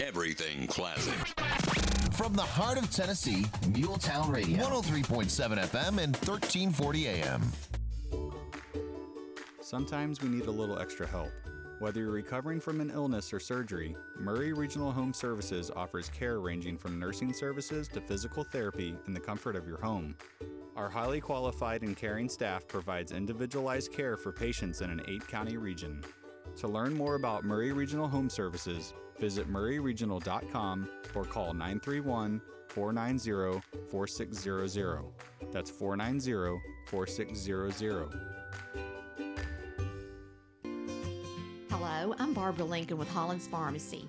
Everything classic. From the heart of Tennessee, Muletown Radio, 103.7 FM and 1340 AM. Sometimes we need a little extra help. Whether you're recovering from an illness or surgery, Maury Regional Home Services offers care ranging from nursing services to physical therapy in the comfort of your home. Our highly qualified and caring staff provides individualized care for patients in an eight county region. To learn more about Maury Regional Home Services, visit mauryregional.com or call 931 490 4600. That's 490 4600. Hello, I'm Barbara Lincoln with Hollins Pharmacy.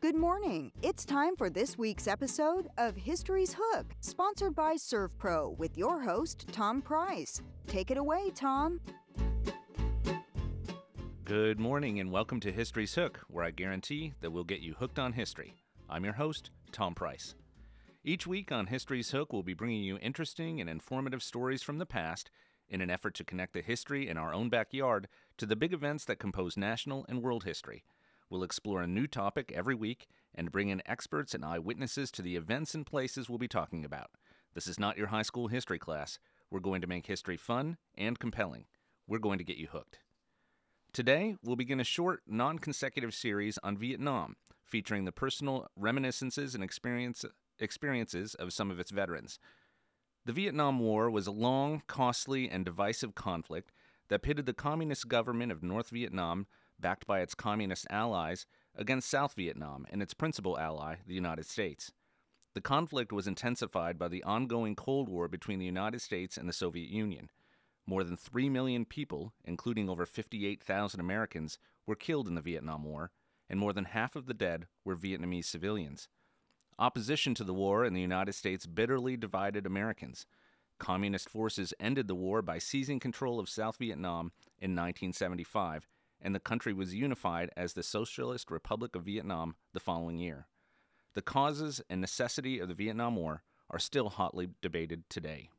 Good morning. It's time for this week's episode of History's Hook, sponsored by ServPro with your host, Tom Price. Take it away, Tom. Good morning and welcome to History's Hook, where I guarantee that we'll get you hooked on history. I'm your host, Tom Price. Each week on History's Hook, we'll be bringing you interesting and informative stories from the past in an effort to connect the history in our own backyard to the big events that compose national and world history. We'll explore a new topic every week and bring in experts and eyewitnesses to the events and places we'll be talking about. This is not your high school history class. We're going to make history fun and compelling. We're going to get you hooked. Today, we'll begin a short, non consecutive series on Vietnam, featuring the personal reminiscences and experience, experiences of some of its veterans. The Vietnam War was a long, costly, and divisive conflict that pitted the communist government of North Vietnam, backed by its communist allies, against South Vietnam and its principal ally, the United States. The conflict was intensified by the ongoing Cold War between the United States and the Soviet Union. More than 3 million people, including over 58,000 Americans, were killed in the Vietnam War, and more than half of the dead were Vietnamese civilians. Opposition to the war in the United States bitterly divided Americans. Communist forces ended the war by seizing control of South Vietnam in 1975, and the country was unified as the Socialist Republic of Vietnam the following year. The causes and necessity of the Vietnam War are still hotly debated today.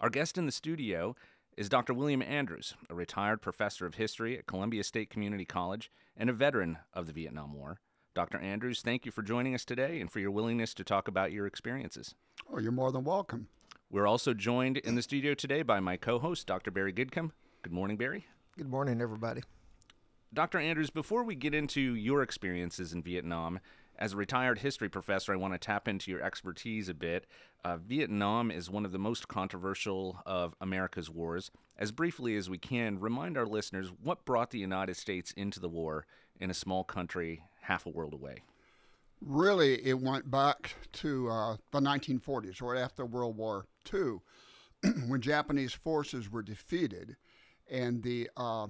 Our guest in the studio is Dr. William Andrews, a retired professor of history at Columbia State Community College and a veteran of the Vietnam War. Dr. Andrews, thank you for joining us today and for your willingness to talk about your experiences. Oh, you're more than welcome. We're also joined in the studio today by my co host, Dr. Barry Goodcomb. Good morning, Barry. Good morning, everybody. Dr. Andrews, before we get into your experiences in Vietnam As a retired history professor, I want to tap into your expertise a bit. Uh, Vietnam is one of the most controversial of America's wars. As briefly as we can, remind our listeners what brought the United States into the war in a small country half a world away. Really, it went back to uh, the 1940s, right after World War II, when Japanese forces were defeated, and the uh,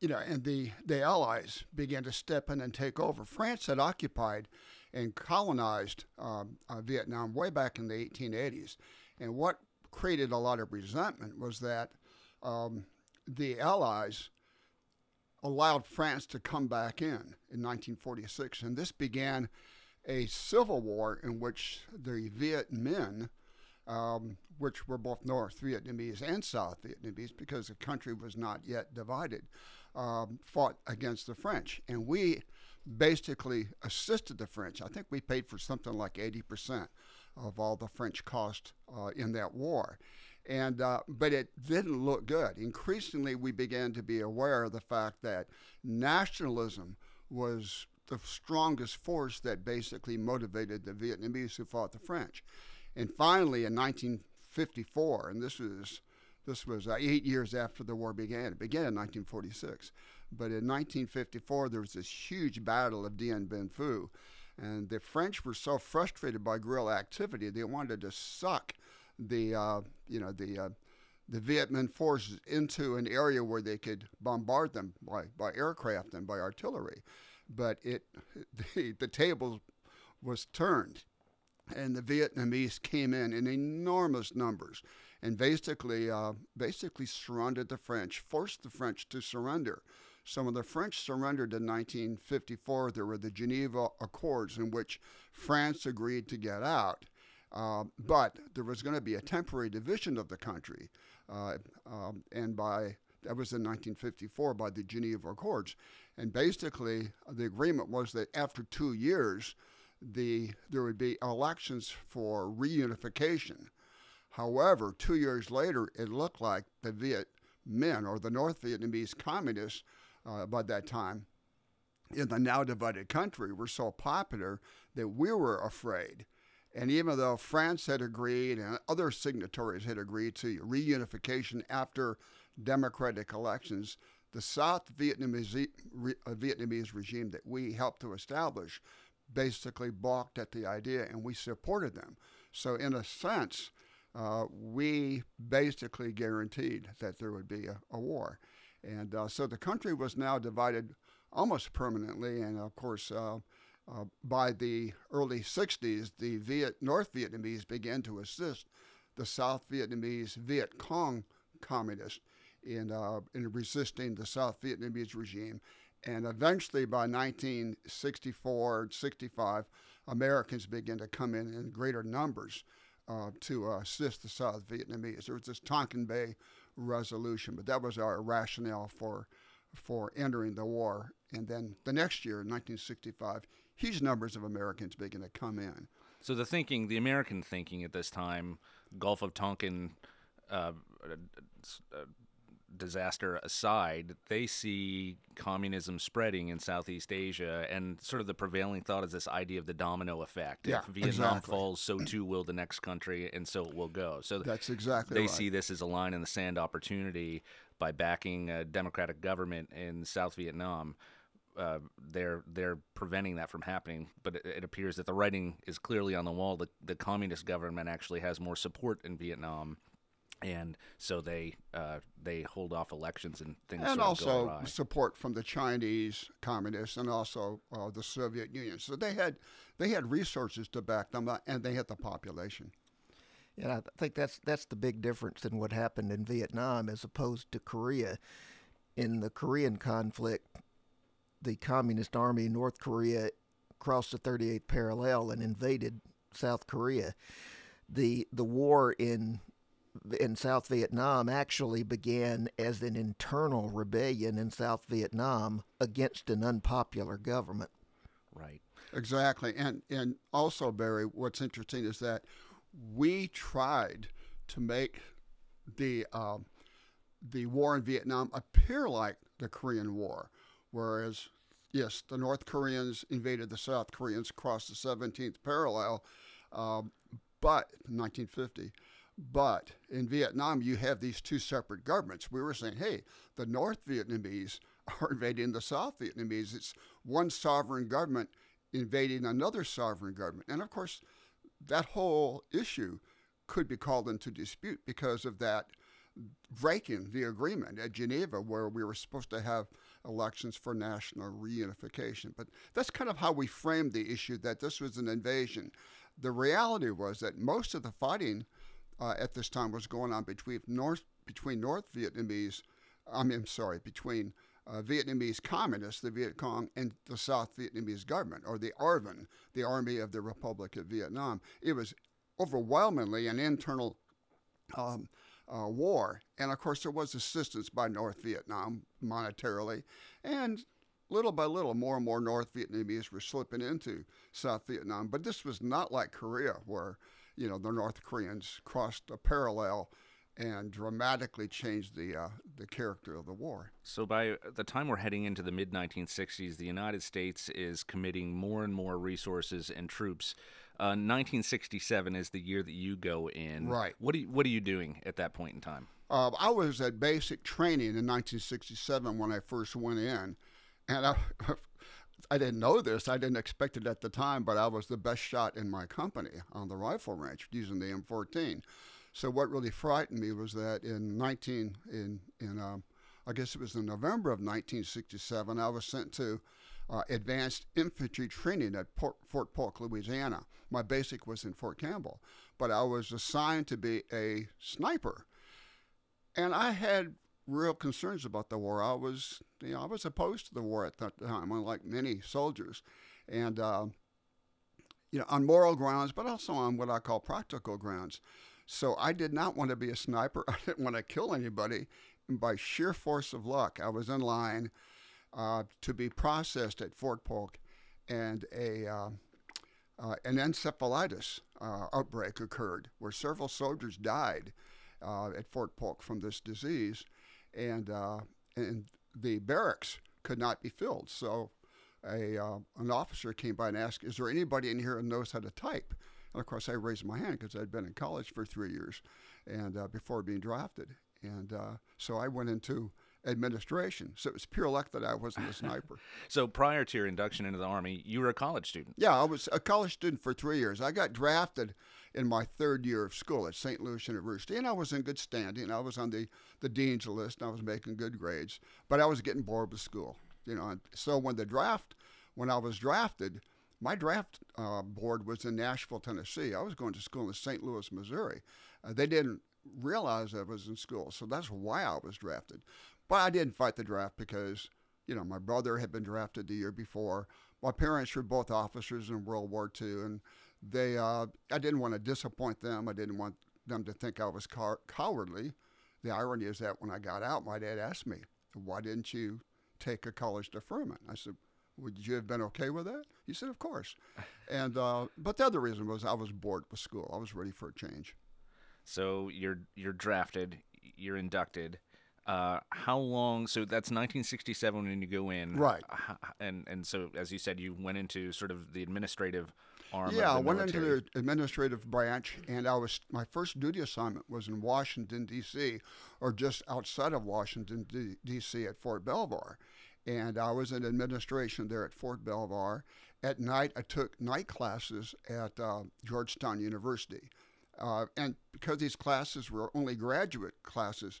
you know, and the, the Allies began to step in and take over. France had occupied and colonized um, uh, Vietnam way back in the 1880s. And what created a lot of resentment was that um, the Allies allowed France to come back in in 1946. And this began a civil war in which the Viet Minh, um, which were both North Vietnamese and South Vietnamese, because the country was not yet divided, um, fought against the French. And we basically assisted the French. I think we paid for something like 80% of all the French cost uh, in that war. And, uh, but it didn't look good. Increasingly, we began to be aware of the fact that nationalism was the strongest force that basically motivated the Vietnamese who fought the French. And finally, in 1954, and this was this was uh, eight years after the war began. It began in 1946. But in 1954, there was this huge battle of Dien Bien Phu. And the French were so frustrated by guerrilla activity, they wanted to suck the, uh, you know, the, uh, the Viet Minh forces into an area where they could bombard them by, by aircraft and by artillery. But it, the, the tables was turned, and the Vietnamese came in in enormous numbers and basically uh, basically surrounded the French, forced the French to surrender. So when the French surrendered in 1954, there were the Geneva Accords in which France agreed to get out. Uh, but there was going to be a temporary division of the country, uh, um, and by that was in 1954 by the Geneva Accords, and basically the agreement was that after two years, the there would be elections for reunification. However, two years later, it looked like the Viet Minh, or the North Vietnamese communists, uh, by that time, in the now divided country, were so popular that we were afraid. And even though France had agreed and other signatories had agreed to reunification after democratic elections, the South Vietnamese, uh, Vietnamese regime that we helped to establish basically balked at the idea and we supported them. So, in a sense, uh, we basically guaranteed that there would be a, a war. And uh, so the country was now divided almost permanently. And of course, uh, by the early 60s, the Viet, North Vietnamese began to assist the South Vietnamese Viet Cong communists in, uh, in resisting the South Vietnamese regime. And eventually, by 1964 65, Americans began to come in in greater numbers uh, to assist the South Vietnamese. There was this Tonkin Bay resolution, but that was our rationale for for entering the war. And then the next year, in 1965, huge numbers of Americans began to come in. So the thinking, the American thinking at this time, Gulf of Tonkin. Uh, uh disaster aside, they see communism spreading in Southeast Asia, and sort of the prevailing thought is this idea of the domino effect. Yeah, if Vietnam exactly. falls, so too will the next country, and so it will go. So that's exactly they right. see this as a line in the sand opportunity by backing a democratic government in South Vietnam. Uh, they're they're preventing that from happening. But it, it, appears that the writing is clearly on the wall. The the communist government actually has more support in Vietnam and so they uh, they hold off elections and things. And also support from the Chinese communists and also uh, the Soviet Union. So they had they had resources to back them up, and they had the population. And I think that's that's the big difference in what happened in Vietnam as opposed to Korea. In the Korean conflict, the Communist Army, in North Korea, crossed the 38th parallel and invaded South Korea. The the war in in South Vietnam actually began as an internal rebellion in South Vietnam against an unpopular government. Right. Exactly. And and also Barry, what's interesting is that we tried to make the uh, the war in Vietnam appear like the Korean War, whereas yes, the North Koreans invaded the South Koreans across the 17th parallel, um, but 1950. But in Vietnam, you have these two separate governments. We were saying, hey, the North Vietnamese are invading the South Vietnamese. It's one sovereign government invading another sovereign government. And of course, that whole issue could be called into dispute because of that breaking the agreement at Geneva, where we were supposed to have elections for national reunification. But that's kind of how we framed the issue that this was an invasion. The reality was that most of the fighting uh, at this time was going on between North between North Vietnamese, I mean, I'm sorry, between uh, Vietnamese communists, the Viet Cong, and the South Vietnamese government, or the ARVN, the Army of the Republic of Vietnam. It was overwhelmingly an internal um, uh, war. And of course, there was assistance by North Vietnam monetarily. And little by little, more and more North Vietnamese were slipping into South Vietnam. But this was not like Korea, where, you know, the North Koreans crossed a parallel and dramatically changed the uh, the character of the war. So by the time we're heading into the mid 1960s, the United States is committing more and more resources and troops. Uh, 1967 is the year that you go in. Right. What are you, what are you doing at that point in time? Uh, I was at basic training in 1967 when I first went in, and I. I didn't know this. I didn't expect it at the time, but I was the best shot in my company on the rifle range using the M14. So what really frightened me was that in 19 in in um, I guess it was in November of 1967, I was sent to uh, advanced infantry training at Port, Fort Polk, Louisiana. My basic was in Fort Campbell, but I was assigned to be a sniper, and I had real concerns about the war. I was you know I was opposed to the war at that time, unlike many soldiers, and. Uh, you know, on moral grounds, but also on what I call practical grounds. So I did not want to be a sniper. I didn't want to kill anybody. And by sheer force of luck, I was in line uh, to be processed at Fort Polk, and a uh, uh, an encephalitis uh, outbreak occurred where several soldiers died uh, at Fort Polk from this disease, and uh, and the barracks could not be filled. So a an officer came by and asked, "Is there anybody in here who knows how to type?" And of course, I raised my hand because I'd been in college for three years, and before being drafted, and so I went into administration. So it was pure luck that I wasn't a sniper. so prior to your induction into the army, you were a college student. Yeah, I was a college student for three years. I got drafted in my third year of school at St. Louis University, and I was in good standing. I was on the the dean's list, and I was making good grades, but I was getting bored with school. You know, so when the draft, when I was drafted my draft uh, board was in Nashville, Tennessee. I was going to school in St. Louis, Missouri. Uh, they didn't realize I was in school, so that's why I was drafted. But I didn't fight the draft because, you know, my brother had been drafted the year before. My parents were both officers in World War II, and they, uh, I didn't want to disappoint them. I didn't want them to think I was cowardly. The irony is that when I got out, my dad asked me, "Why didn't you take a college deferment?" I said, would you have been okay with that? He said, of course. And uh, but the other reason was I was bored with school. I was ready for a change. So you're you're drafted, you're inducted. Uh, how long? So that's 1967 when you go in, right? And and so as you said, you went into sort of the administrative arm. Yeah, I went into the administrative branch, and I was my first duty assignment was in Washington D.C. or just outside of Washington D.C. at Fort Belvoir and I was in administration there at Fort Belvoir. At night, I took night classes at uh, Georgetown University. Uh, and because these classes were only graduate classes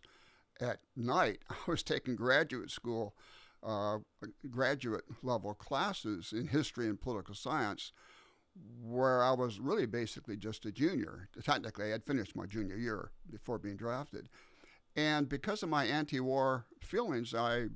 at night, I was taking graduate school, uh, graduate level classes in history and political science, where I was really basically just a junior. Technically, I had finished my junior year before being drafted. And because of my anti war feelings, I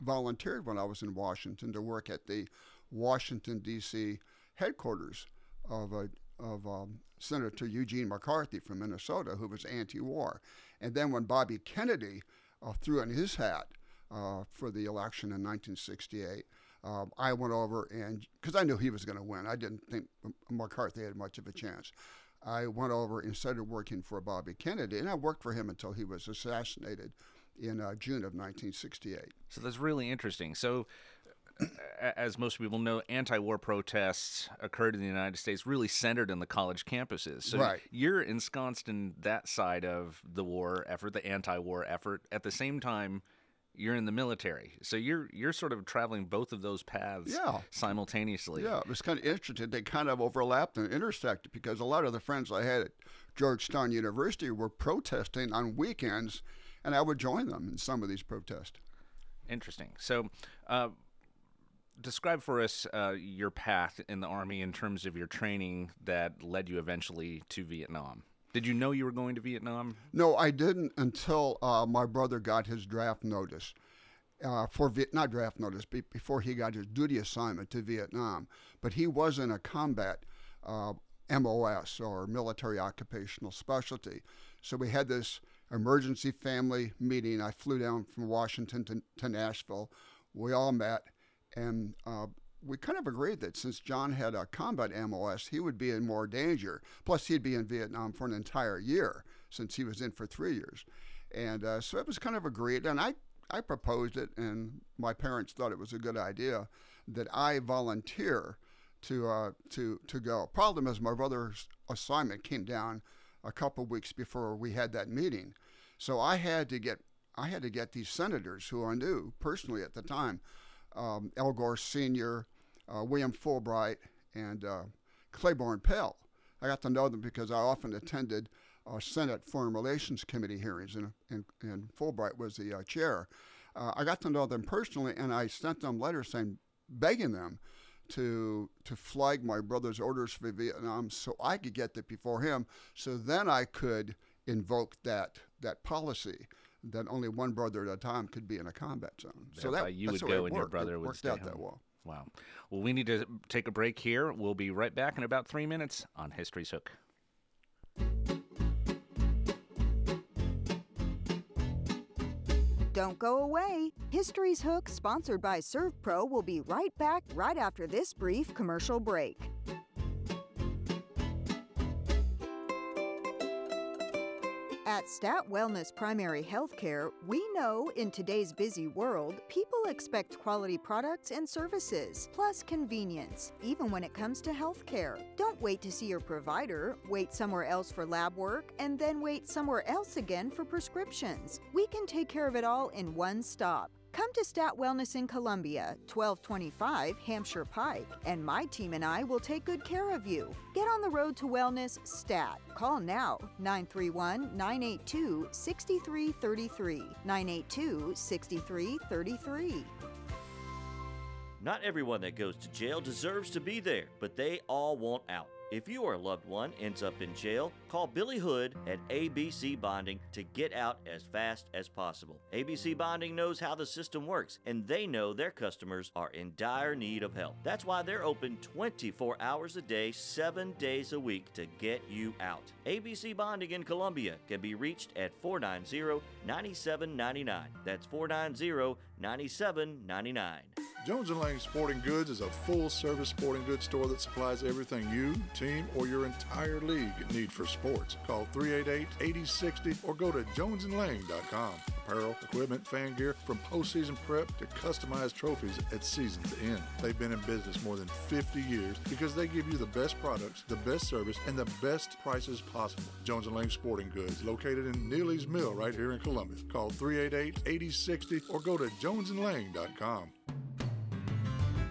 volunteered when I was in Washington to work at the Washington, D.C. headquarters of, a, of um, Senator Eugene McCarthy from Minnesota, who was anti war. And then when Bobby Kennedy uh, threw in his hat uh, for the election in 1968, um, I went over and, because I knew he was going to win, I didn't think McCarthy had much of a chance. I went over and started working for Bobby Kennedy, and I worked for him until he was assassinated in uh, June of 1968. So that's really interesting. So as most people know, anti-war protests occurred in the United States, really centered in the college campuses. So Right. you're ensconced in that side of the war effort, the anti-war effort. At the same time, you're in the military, so you're you're sort of traveling both of those paths Yeah. simultaneously. Yeah, it was kind of interesting. They kind of overlapped and intersected because a lot of the friends I had at Georgetown University were protesting on weekends, and I would join them in some of these protests. Interesting. So, uh, describe for us uh, your path in the Army in terms of your training that led you eventually to Vietnam. Did you know you were going to Vietnam? No, I didn't until uh, my brother got his draft notice. Uh, for Viet- not draft notice, be- before he got his duty assignment to Vietnam, but he was in a combat uh, MOS or military occupational specialty. So we had this emergency family meeting. I flew down from Washington to, to Nashville. We all met, and uh, we kind of agreed that since John had a combat MOS, he would be in more danger. Plus, he'd be in Vietnam for an entire year since he was in for three years. And uh, so it was kind of agreed. And I, I proposed it, and my parents thought it was a good idea that I volunteer to, uh, to, to go. Problem is, my brother's assignment came down a couple weeks before we had that meeting. So I had to get I had to get these senators who I knew personally at the time, um, Gore Sr., uh, William Fulbright, and uh, Claiborne Pell. I got to know them because I often attended uh, Senate Foreign Relations Committee hearings, and, and, and Fulbright was the uh, chair. Uh, I got to know them personally, and I sent them letters saying, begging them to to flag my brother's orders for Vietnam so I could get there before him, so then I could invoke that that policy that only one brother at a time could be in a combat zone. So Thereby that you that's would the way go it and your brother it would worked stay out home. that well. Wow. Well, we need to take a break here. We'll be right back in about three minutes on History's Hook. Don't go away. History's Hook, sponsored by ServPro, will be right back right after this brief commercial break. At Stat Wellness Primary Healthcare, we know in today's busy world, people expect quality products and services, plus convenience, even when it comes to healthcare. Don't wait to see your provider, wait somewhere else for lab work, and then wait somewhere else again for prescriptions. We can take care of it all in one stop. Come to Stat Wellness in Columbia, 1225 Hampshire Pike, and my team and I will take good care of you. Get on the road to wellness stat. Call now 931 982 6333. 982 6333. Not everyone that goes to jail deserves to be there, but they all want out. If you or a loved one ends up in jail, call Billy Hood at ABC Bonding to get out as fast as possible. ABC Bonding knows how the system works, and they know their customers are in dire need of help. That's why they're open 24 hours a day, 7 days a week to get you out. ABC Bonding in Columbia can be reached at 490 9799. That's 490 9799. Jones & Lang Sporting Goods is a full-service sporting goods store that supplies everything you, team, or your entire league need for sports. Call 388-8060 or go to jonesandlang.com. Apparel, equipment, fan gear, from postseason prep to customized trophies at season's end. They've been in business more than 50 years because they give you the best products, the best service, and the best prices possible. Jones & Lang Sporting Goods, located in Neely's Mill right here in Columbus. Call 388-8060 or go to jonesandlang.com.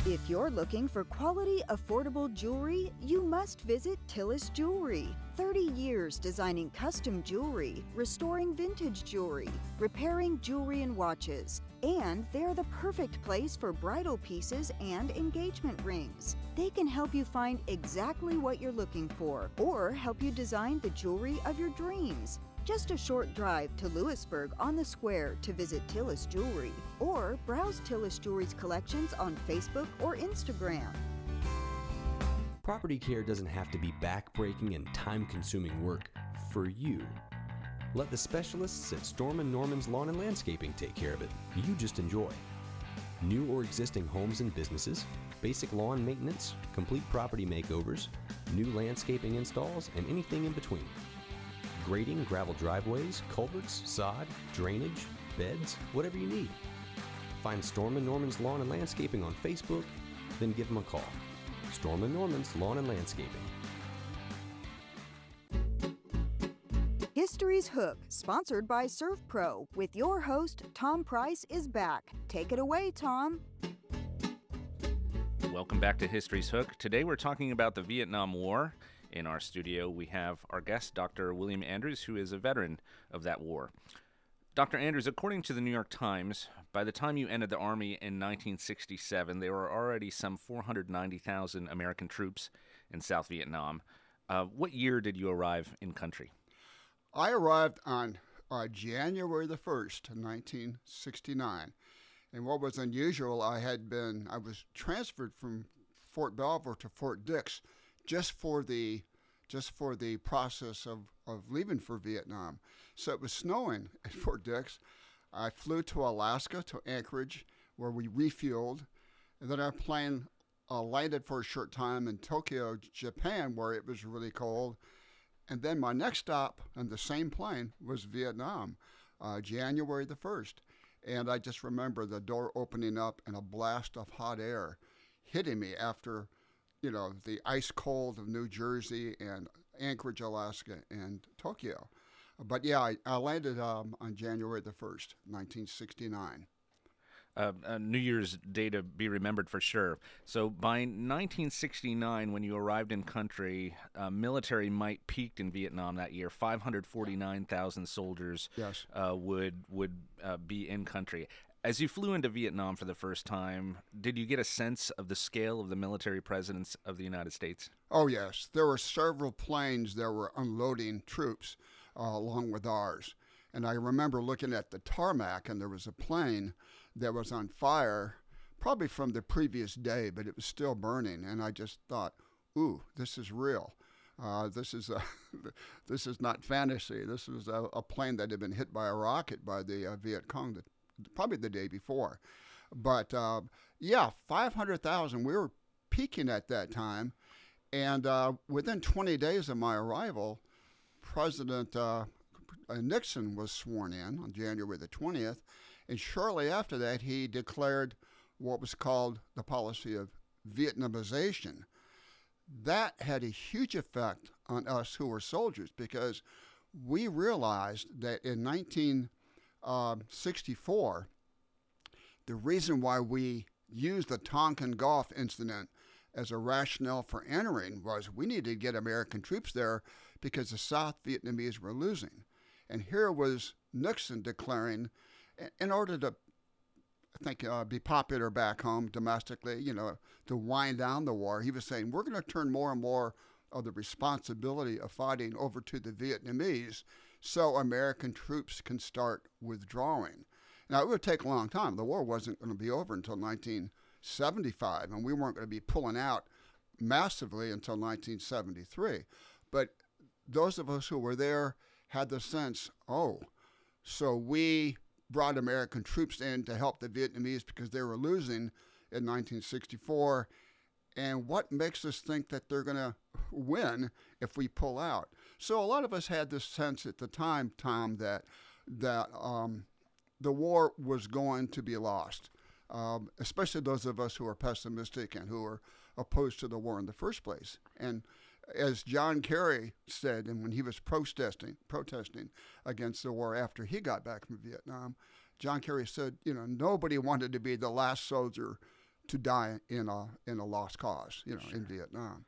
If you're looking for quality, affordable jewelry, you must visit Tillis Jewelry. 30 years designing custom jewelry, restoring vintage jewelry, repairing jewelry and watches. And they're the perfect place for bridal pieces and engagement rings. They can help you find exactly what you're looking for or help you design the jewelry of your dreams. Just a short drive to Lewisburg on the square to visit Tillis Jewelry or browse Tillis Jewelry's collections on Facebook or Instagram. Property care doesn't have to be backbreaking and time consuming work for you. Let the specialists at Storm and Norman's Lawn and Landscaping take care of it. You just enjoy. New or existing homes and businesses, basic lawn maintenance, complete property makeovers, new landscaping installs, and anything in between. Grading, gravel driveways, culverts, sod, drainage, beds, whatever you need. Find Storm and Norman's Lawn and Landscaping on Facebook, then give them a call. Storm and Norman's Lawn and Landscaping. History's Hook, sponsored by ServPro, with your host, Tom Price, is back. Take it away, Tom. Welcome back to History's Hook. Today we're talking about the Vietnam War. In our studio, we have our guest, Dr. William Andrews, who is a veteran of that war. Dr. Andrews, according to the New York Times, by the time you entered the Army in 1967, there were already some 490,000 American troops in South Vietnam. Uh, what year did you arrive in country? I arrived on uh, January the 1st, 1969. And what was unusual, I had been, I was transferred from Fort Belvoir to Fort Dix just for the just for the process of, of leaving for Vietnam. So it was snowing at Fort Dix. I flew to Alaska, to Anchorage, where we refueled. And then our plane uh, landed for a short time in Tokyo, Japan, where it was really cold. And then my next stop on the same plane was Vietnam, uh, January the 1st. And I just remember the door opening up and a blast of hot air hitting me after, you know, the ice cold of New Jersey and Anchorage, Alaska, and Tokyo. But yeah, I, I landed um, on January the 1st, 1969 uh, a New Year's Day to be remembered for sure. So by 1969, when you arrived in country, uh, military might peaked in Vietnam that year. 549,000 soldiers yes. uh, would would uh, be in country. As you flew into Vietnam for the first time, did you get a sense of the scale of the military presence of the United States? Oh yes, there were several planes that were unloading troops uh, along with ours. And I remember looking at the tarmac, and there was a plane that was on fire, probably from the previous day, but it was still burning. And I just thought, ooh, this is real. Uh, this is a, this is not fantasy. This was a, a, plane that had been hit by a rocket by the uh, Viet Cong, probably the day before. But uh, yeah, 500,000. We were peaking at that time. And uh, within 20 days of my arrival, President uh, Nixon was sworn in on January the 20th. And shortly after that, he declared what was called the policy of Vietnamization. That had a huge effect on us who were soldiers because we realized that in 1964, um, the reason why we used the Tonkin Gulf incident as a rationale for entering was we needed to get American troops there because the South Vietnamese were losing. And here was Nixon declaring in order to I think uh, be popular back home domestically, you know, to wind down the war, he was saying we're going to turn more and more of the responsibility of fighting over to the Vietnamese so American troops can start withdrawing. Now, it would take a long time. The war wasn't going to be over until 1975, and we weren't going to be pulling out massively until 1973. But those of us who were there had the sense, oh, so we brought American troops in to help the Vietnamese because they were losing in 1964. And what makes us think that they're going to win if we pull out? So a lot of us had this sense at the time, Tom, that that um, the war was going to be lost. Um, especially those of us who are pessimistic and who are opposed to the war in the first place. And as John Kerry said, and when he was protesting protesting against the war after he got back from Vietnam, John Kerry said, you know, nobody wanted to be the last soldier to die in a in a lost cause, you know, sure. in Vietnam.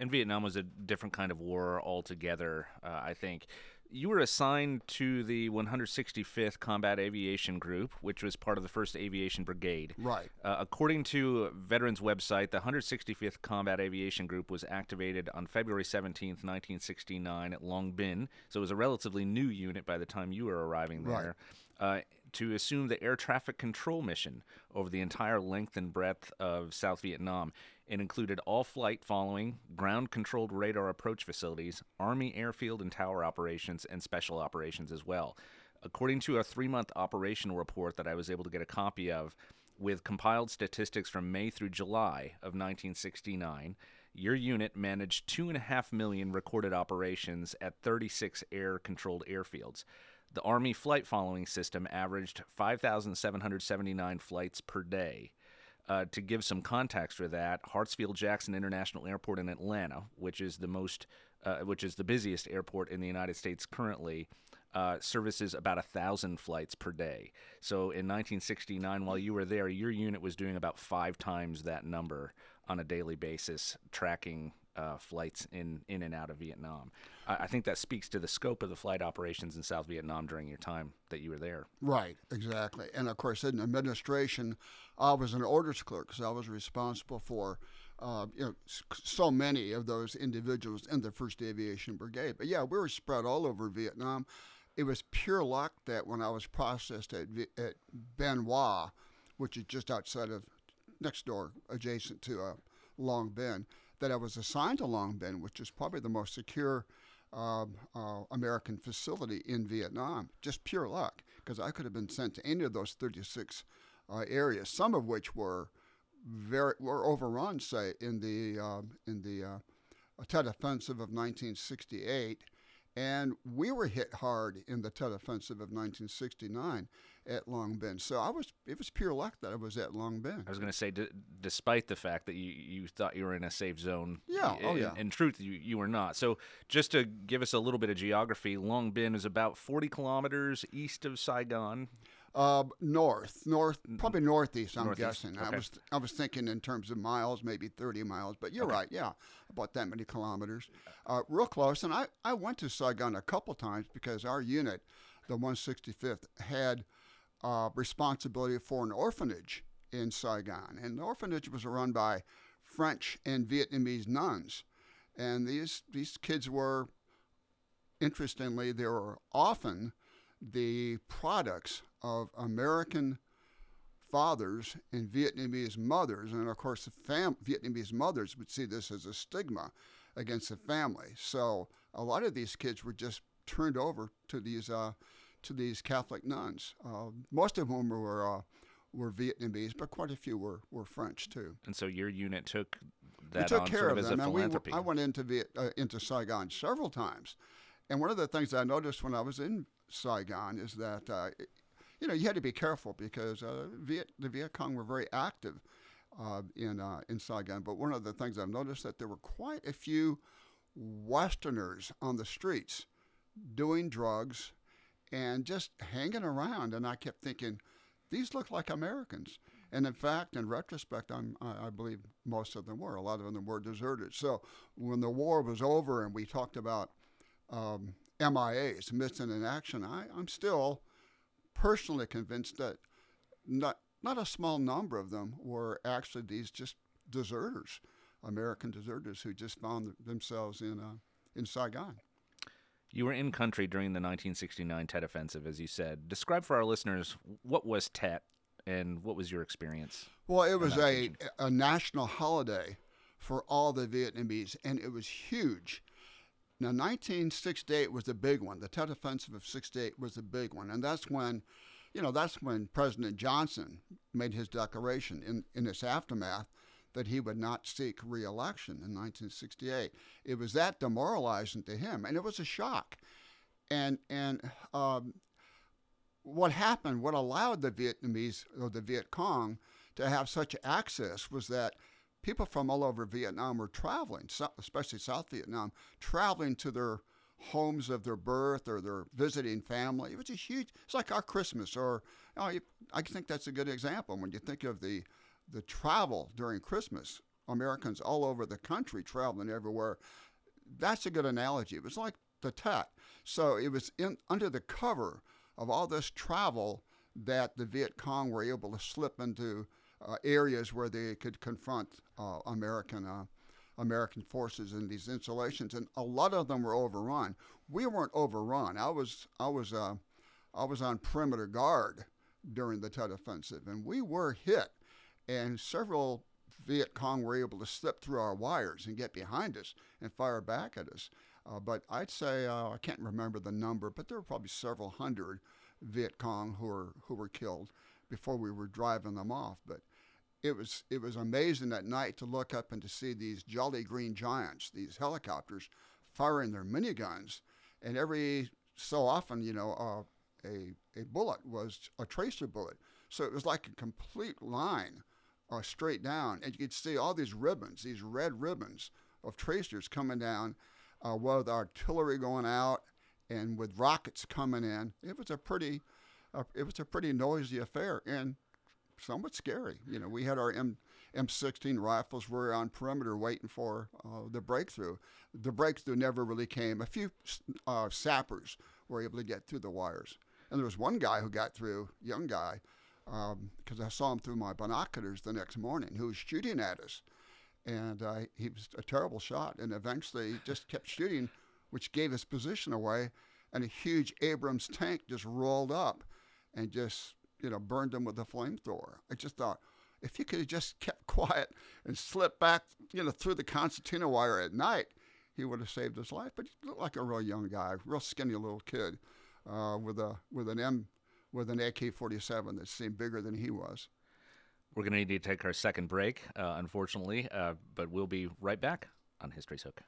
And Vietnam was a different kind of war altogether, uh, I think you were assigned to the 165th Combat Aviation Group, which was part of the 1st Aviation Brigade. Right. Uh, according to Veterans website, the 165th Combat Aviation Group was activated on February 17, 1969 at Long Binh, so it was a relatively new unit by the time you were arriving there. Right. Uh, to assume the air traffic control mission over the entire length and breadth of South Vietnam. It included all flight following, ground controlled radar approach facilities, Army airfield and tower operations, and special operations as well. According to a three month operational report that I was able to get a copy of, with compiled statistics from May through July of 1969, your unit managed 2.5 million recorded operations at 36 air controlled airfields. The Army flight following system averaged 5,779 flights per day. Uh, to give some context for that, Hartsfield Jackson International Airport in Atlanta, which is the most, uh, which is the busiest airport in the United States currently, uh, services about a thousand flights per day. So in 1969, while you were there, your unit was doing about five times that number on a daily basis, tracking uh, flights in in and out of Vietnam. I, I, think that speaks to the scope of the flight operations in South Vietnam during your time that you were there. Right, exactly. And of course, in administration, I was an orders clerk because I was responsible for. Uh, you know, so many of those individuals in the First Aviation Brigade. But yeah, we were spread all over Vietnam. It was pure luck that when I was processed at, at Hoa, which is just outside of next door, adjacent to uh, Long Binh, that I was assigned to Long Binh, which is probably the most secure uh, uh, American facility in Vietnam. Just pure luck, because I could have been sent to any of those 36 uh, areas, some of which were very were overrun, say in the um, in the uh, Tet Offensive of 1968. And we were hit hard in the Tet Offensive of 1969 at Long Binh. So I was it was pure luck that I was at Long Binh. I was going to say, d- despite the fact that you, you thought you were in a safe zone, yeah, oh, in, oh yeah. In truth, you, you were not. So just to give us a little bit of geography, Long Binh is about 40 kilometers east of Saigon. Uh, north, north, probably northeast. I'm Northeast, guessing. okay. I was I was thinking in terms of miles, maybe 30 miles. But you're Okay. right. Yeah, about that many kilometers. Uh, real close. And I I went to Saigon a couple times because our unit, the 165th, had uh, responsibility for an orphanage in Saigon, and the orphanage was run by French and Vietnamese nuns, and these these kids were interestingly, they were often the products of American fathers and Vietnamese mothers. And of course, the fam- Vietnamese mothers would see this as a stigma against the family. So a lot of these kids were just turned over to these uh, to these Catholic nuns. Uh, most of whom were uh, were Vietnamese, but quite a few were, were French too. And so your unit took We that took on care sort of of as them, a and we. I went into Viet, uh, into Saigon several times, and one of the things I noticed when I was in Saigon is that uh, you know you had to be careful because uh, Viet, the Viet Cong were very active uh, in uh, in Saigon. But one of the things I've noticed that there were quite a few Westerners on the streets doing drugs and just hanging around, and I kept thinking these look like Americans. And in fact, in retrospect, I'm, I I believe most of them were. A lot of them were deserted. So when the war was over and we talked about um, MIAs, missing in action, I, I'm still personally convinced that not, not a small number of them were actually these just deserters, American deserters who just found themselves in, uh, in Saigon. You were in country during the 1969 Tet Offensive, as you said. Describe for our listeners what was Tet and what was your experience? Well, it was a, a national holiday for all the Vietnamese, and it was huge. Now, 1968 was a big one. The Tet Offensive of 68 was a big one, and that's when, you know, that's when President Johnson made his declaration in, in its aftermath that he would not seek re-election in 1968. It was that demoralizing to him, and it was a shock. And and um, what happened, what allowed the Vietnamese or the Viet Cong to have such access was that people from all over Vietnam were traveling, especially South Vietnam, traveling to their homes of their birth or their visiting family. It was a huge. It's like our Christmas, or you know, I think that's a good example when you think of the the travel during Christmas. Americans all over the country traveling everywhere. That's a good analogy. It was like the Tet. So it was in under the cover of all this travel that the Viet Cong were able to slip into areas where they could confront uh, American uh, American forces in these installations, and a lot of them were overrun. We weren't overrun. I was I was uh, I was on perimeter guard during the Tet Offensive, and we were hit, and several Viet Cong were able to slip through our wires and get behind us and fire back at us. Uh, but I'd say uh, I can't remember the number, but there were probably several hundred Viet Cong who were who were killed before we were driving them off. But it was it was amazing at night to look up and to see these jolly green giants, these helicopters, firing their miniguns, and every so often, you know, uh, a, a bullet was a tracer bullet. So it was like a complete line uh, straight down. And you could see all these ribbons, these red ribbons of tracers coming down uh, with artillery going out and with rockets coming in. It was a pretty, uh, it was a pretty noisy affair and somewhat scary. You know, we had our M, M16 rifles We were on perimeter waiting for uh, the breakthrough. The breakthrough never really came. A few uh, sappers were able to get through the wires. And there was one guy who got through, young guy, because um, I saw him through my binoculars the next morning, who was shooting at us. And uh, he was a terrible shot. And eventually he just kept shooting, which gave his position away. And a huge Abrams tank just rolled up and just, you know, burned him with a flamethrower. I just thought, if he could have just kept quiet and slipped back, you know, through the concertina wire at night, he would have saved his life. But he looked like a real young guy, real skinny little kid, uh, with a with an M with an AK-47 that seemed bigger than he was. We're going to need to take our second break, uh, unfortunately, uh, but we'll be right back on History's Hook.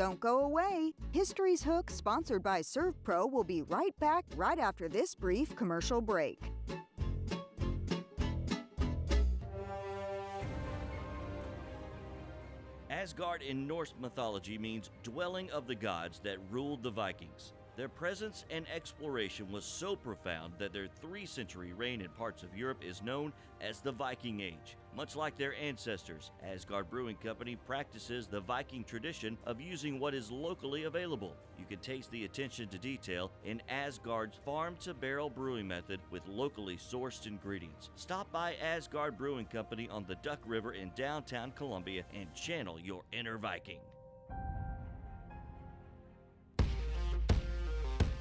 Don't go away. History's Hook, sponsored by ServPro, will be right back right after this brief commercial break. Asgard in Norse mythology means dwelling of the gods that ruled the Vikings. Their presence and exploration was so profound that their three century reign in parts of Europe is known as the Viking Age. Much like their ancestors, Asgard Brewing Company practices the Viking tradition of using what is locally available. You can taste the attention to detail in Asgard's farm to barrel brewing method with locally sourced ingredients. Stop by Asgard Brewing Company on the Duck River in downtown Columbia and channel your inner Viking.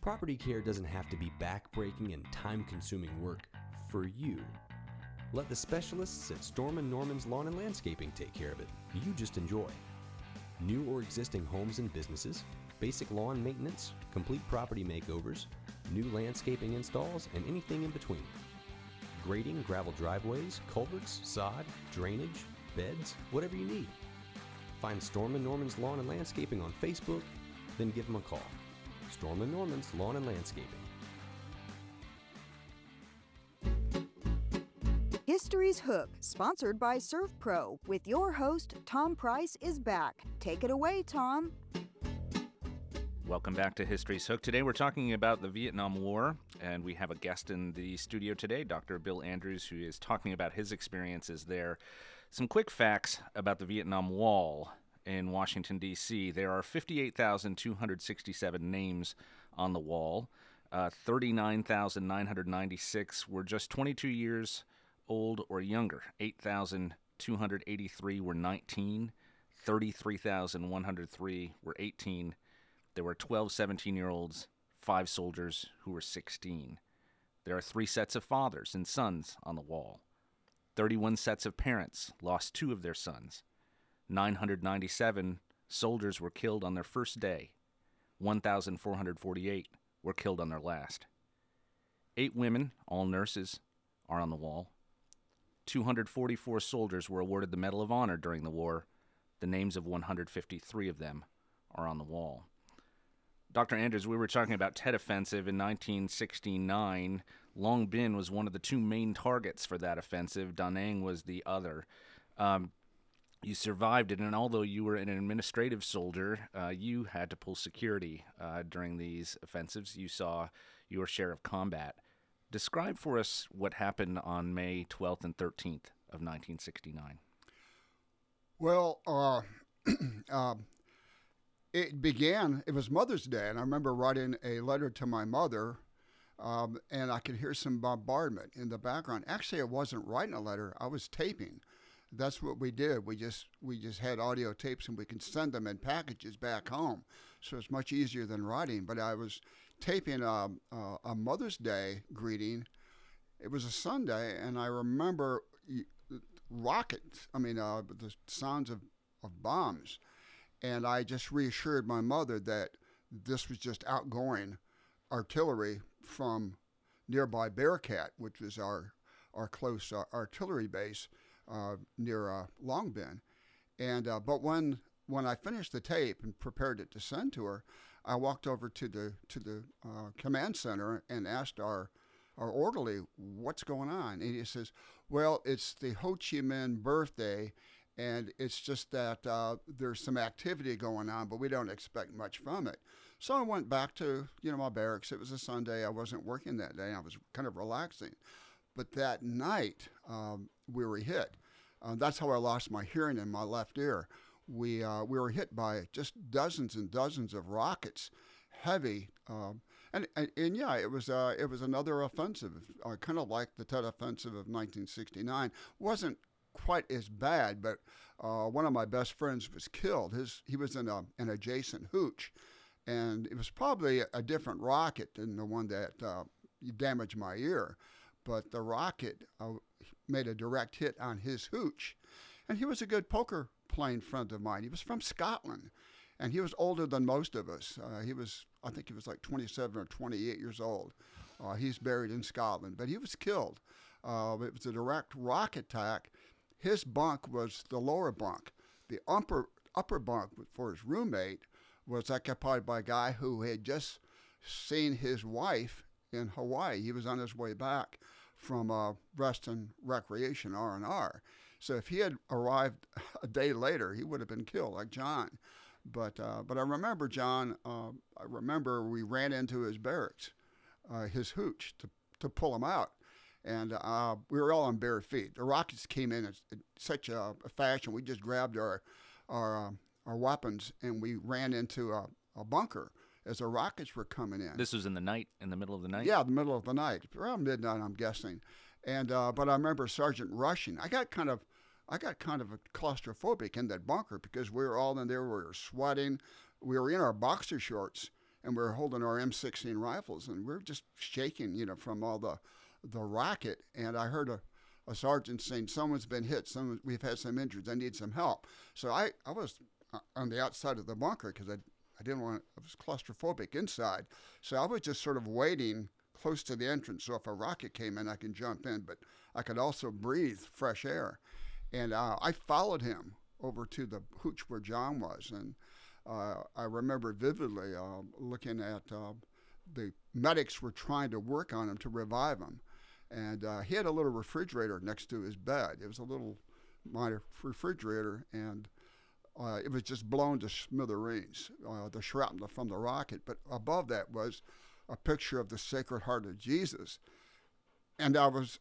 Property care doesn't have to be backbreaking and time consuming work for you. Let the specialists at Storm and Norman's Lawn and Landscaping take care of it. You just enjoy. New or existing homes and businesses, basic lawn maintenance, complete property makeovers, new landscaping installs, and anything in between. Grading, gravel driveways, culverts, sod, drainage, beds, whatever you need. Find Storm and Norman's Lawn and Landscaping on Facebook, then give them a call. Storm and Norman's Lawn and Landscaping. History's Hook, sponsored by Surf ServPro, with your host, Tom Price, is back. Take it away, Tom. Welcome back to History's Hook. Today we're talking about the Vietnam War, and we have a guest in the studio today, Dr. Bill Andrews, who is talking about his experiences there. Some quick facts about the Vietnam Wall in Washington, D.C. There are 58,267 names on the wall. Uh, 39,996 were just 22 years old or younger. 8,283 were 19. 33,103 were 18. There were 12 17 year olds, five soldiers who were 16. There are three sets of fathers and sons on the wall. 31 sets of parents lost two of their sons. 997 soldiers were killed on their first day. 1,448 were killed on their last. Eight women, all nurses, are on the wall. 244 soldiers were awarded the Medal of Honor during the war. The names of 153 of them are on the wall. Dr. Andrews, we were talking about Tet Offensive in 1969. Long Binh was one of the two main targets for that offensive. Da Nang was the other. Um, you survived it, and although you were an administrative soldier, uh, you had to pull security uh, during these offensives. You saw your share of combat. Describe for us what happened on May 12th and 13th of 1969. Well, uh, uh, it began, it was Mother's Day, and I remember writing a letter to my mother, um, and I could hear some bombardment in the background. Actually, I wasn't writing a letter, I was taping. That's what we did. We just we just had audio tapes and we can send them in packages back home. So it's much easier than writing. But I was taping a, a, a Mother's Day greeting. It was a Sunday, and I remember rockets. I mean, uh, the sounds of, of bombs. And I just reassured my mother that this was just outgoing artillery from nearby Bearcat, which was our, our close uh, artillery base near uh, Long Binh. And, uh, but when, when I finished the tape and prepared it to send to her, I walked over to the, to the uh, command center and asked our, our orderly, what's going on? And he says, well, it's the Ho Chi Minh birthday, and it's just that uh, there's some activity going on, but we don't expect much from it. So I went back to you know my barracks. It was a Sunday. I wasn't working that day. I was kind of relaxing. But that night um, we were hit. Uh, that's how I lost my hearing in my left ear. We uh, we were hit by just dozens and dozens of rockets, heavy. Um, and, and, and, yeah, it was uh, it was another offensive, uh, kind of like the Tet Offensive of 1969. wasn't quite as bad, but uh, one of my best friends was killed. His he was in a, an adjacent hooch, and it was probably a different rocket than the one that uh, damaged my ear, but the rocket uh, made a direct hit on his hooch, and he was a good poker playing friend of mine. He was from Scotland, and he was older than most of us. Uh, he was, I think, he was like 27 or 28 years old. Uh, he's buried in Scotland, but he was killed. Uh, it was a direct rocket attack his bunk was the lower bunk. The upper upper bunk for his roommate was occupied by a guy who had just seen his wife in Hawaii. He was on his way back from uh, rest and recreation R and R. So if he had arrived a day later, he would have been killed, like John. But uh, but I remember John. Uh, I remember we ran into his barracks, uh, his hooch, to to pull him out and uh, we were all on bare feet. The Rockets came in in such a, a fashion. We just grabbed our our uh, our weapons and we ran into a, a, bunker as the Rockets were coming in. This was in the night, in the middle of the night. Yeah, the middle of the night, around midnight, I'm guessing. And uh, but I remember Sergeant rushing. I got kind of I got kind of claustrophobic in that bunker because we were all in there. We were sweating. We were in our boxer shorts and we were holding our M16 rifles and we were just shaking, you know, from all the the rocket, and I heard a, a sergeant saying, "Someone's been hit. Someone, we've had some injuries. I need some help." So I, I was uh, on the outside of the bunker because I, I didn't want. I was claustrophobic inside, so I was just sort of waiting close to the entrance. So if a rocket came in, I can jump in, but I could also breathe fresh air. And uh, I followed him over to the hooch where John was, and uh, I remember vividly uh, looking at uh, the medics were trying to work on him to revive him. And uh, he had a little refrigerator next to his bed. It was a little minor refrigerator, and uh, it was just blown to smithereens, uh, the shrapnel from the rocket. But above that was a picture of the Sacred Heart of Jesus. And I was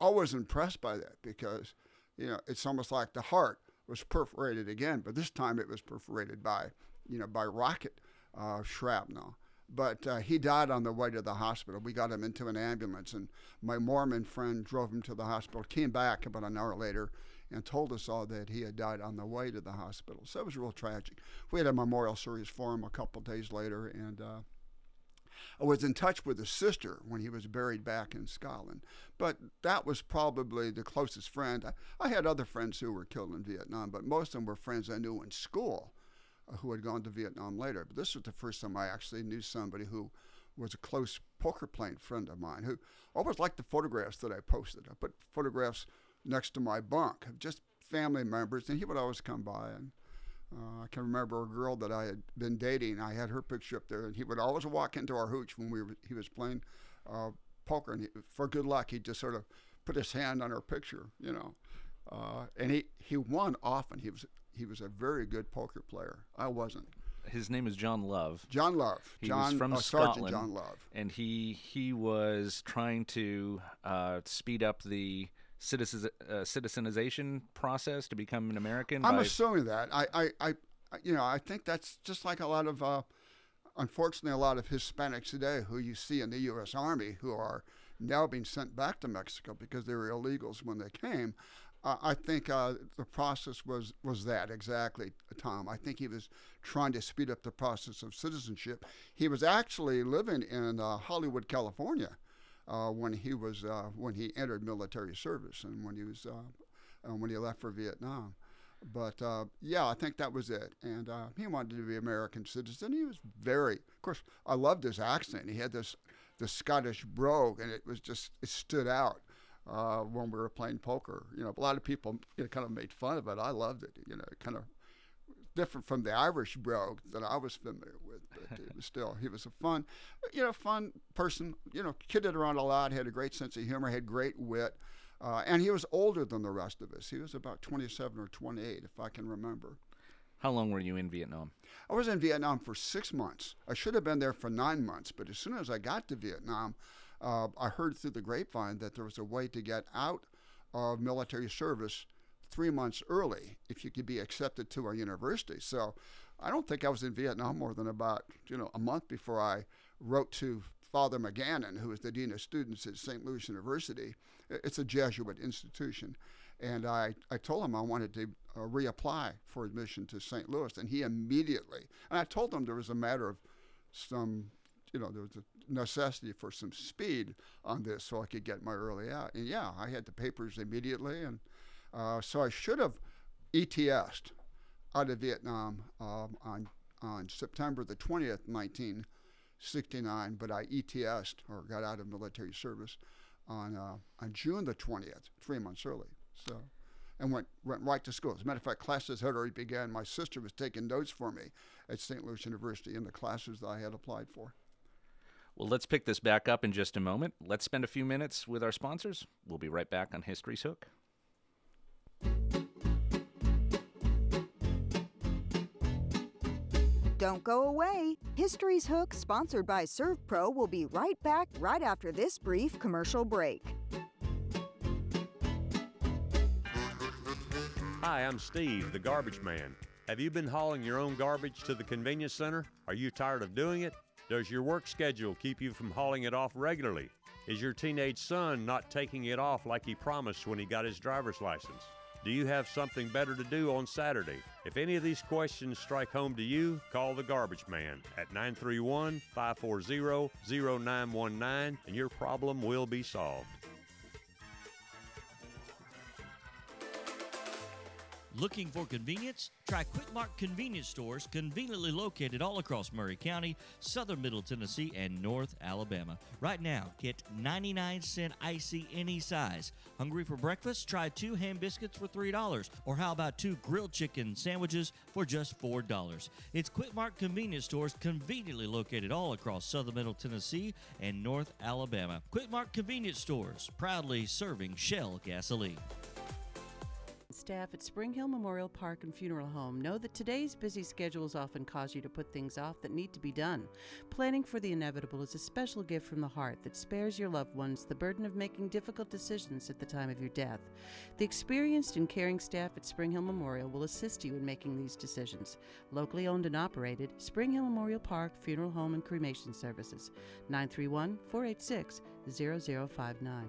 always impressed by that because, you know, it's almost like the heart was perforated again, but this time it was perforated by, you know, by rocket uh, shrapnel. But uh, he died on the way to the hospital. We got him into an ambulance, and my Mormon friend drove him to the hospital, came back about an hour later, and told us all that he had died on the way to the hospital. So it was real tragic. We had a memorial service for him a couple days later, and uh, I was in touch with his sister when he was buried back in Scotland. But that was probably the closest friend. I, I had other friends who were killed in Vietnam, but most of them were friends I knew in school uh, who had gone to Vietnam later. But this was the first time I actually knew somebody who was a close poker playing friend of mine who always liked the photographs that I posted. I put photographs next to my bunk just family members, and he would always come by. And uh, I can remember a girl that I had been dating. I had her picture up there, and he would always walk into our hooch when we were, he was playing uh, poker, and he, for good luck, he'd just sort of put his hand on her picture, you know. Uh, and he, he won often. He was he was a very good poker player. I wasn't. His name is John Love. John Love. He John, was from uh, Sergeant Scotland. John Love. and he he was trying to uh, speed up the citizen uh, citizenization process to become an American. I'm by, assuming that. I, I, I, you know, I think that's just like a lot of, uh, unfortunately, a lot of Hispanics today who you see in the U.S. Army who are now being sent back to Mexico because they were illegals when they came. Uh, I think uh, the process was was that exactly, Tom. I think he was trying to speed up the process of citizenship. He was actually living in uh, Hollywood, California, uh, when he was uh, when he entered military service and when he was uh, uh, when he left for Vietnam. But uh, yeah, I think that was it. And he wanted to be American citizen. He was very, of course, I loved his accent. He had this the Scottish brogue, and it was just it stood out uh, when we were playing poker. You know, a lot of people you know, kind of made fun of it. I loved it. You know, it kind of different from the Irish brogue that I was familiar with, but it was still he was a fun, you know, fun person. You know, kidded around a lot, had a great sense of humor, had great wit, uh, and he was older than the rest of us. He was about 27 or 28, if I can remember. How long were you in Vietnam? I was in Vietnam for six months. I should have been there for nine months, but as soon as I got to Vietnam, uh, I heard through the grapevine that there was a way to get out of military service three months early if you could be accepted to our university. So I don't think I was in Vietnam more than about you know a month before I wrote to Father McGannon, who is the dean of students at St. Louis University. It's a Jesuit institution. And I, I told him I wanted to uh, reapply for admission to St. Louis, and he immediately, and I told him there was a matter of some, you know, there was a necessity for some speed on this so I could get my early out. And yeah, I had the papers immediately, and uh, so I should have ETS'd out of Vietnam um, on, on September the 20th, 1969, but I ETS'd or got out of military service on, uh, on June the 20th, three months early. So, and went went right to school. As a matter of fact, classes had already begun. My sister was taking notes for me at St. Louis University in the classes that I had applied for. Well, let's pick this back up in just a moment. Let's spend a few minutes with our sponsors. We'll be right back on History's Hook. Don't go away. History's Hook, sponsored by ServPro, will be right back right after this brief commercial break. Hi, I'm Steve, the garbage man. Have you been hauling your own garbage to the convenience center? Are you tired of doing it? Does your work schedule keep you from hauling it off regularly? Is your teenage son not taking it off like he promised when he got his driver's license? Do you have something better to do on Saturday? If any of these questions strike home to you, call the garbage man at 931 540 0919 and your problem will be solved. Looking for convenience? Try Quickmart convenience stores conveniently located all across Maury County, southern Middle Tennessee, and North Alabama. Right now, get 99 cent icy any size. Hungry for breakfast? Try two ham biscuits for $3. Or how about two grilled chicken sandwiches for just $4? It's Quickmart convenience stores conveniently located all across southern Middle Tennessee and North Alabama. Quickmart convenience stores, proudly serving Shell gasoline. Staff at Spring Hill Memorial Park and Funeral Home know that today's busy schedules often cause you to put things off that need to be done. Planning for the inevitable is a special gift from the heart that spares your loved ones the burden of making difficult decisions at the time of your death. The experienced and caring staff at Spring Hill Memorial will assist you in making these decisions. Locally owned and operated, Spring Hill Memorial Park Funeral Home and Cremation Services. 931 486 0059.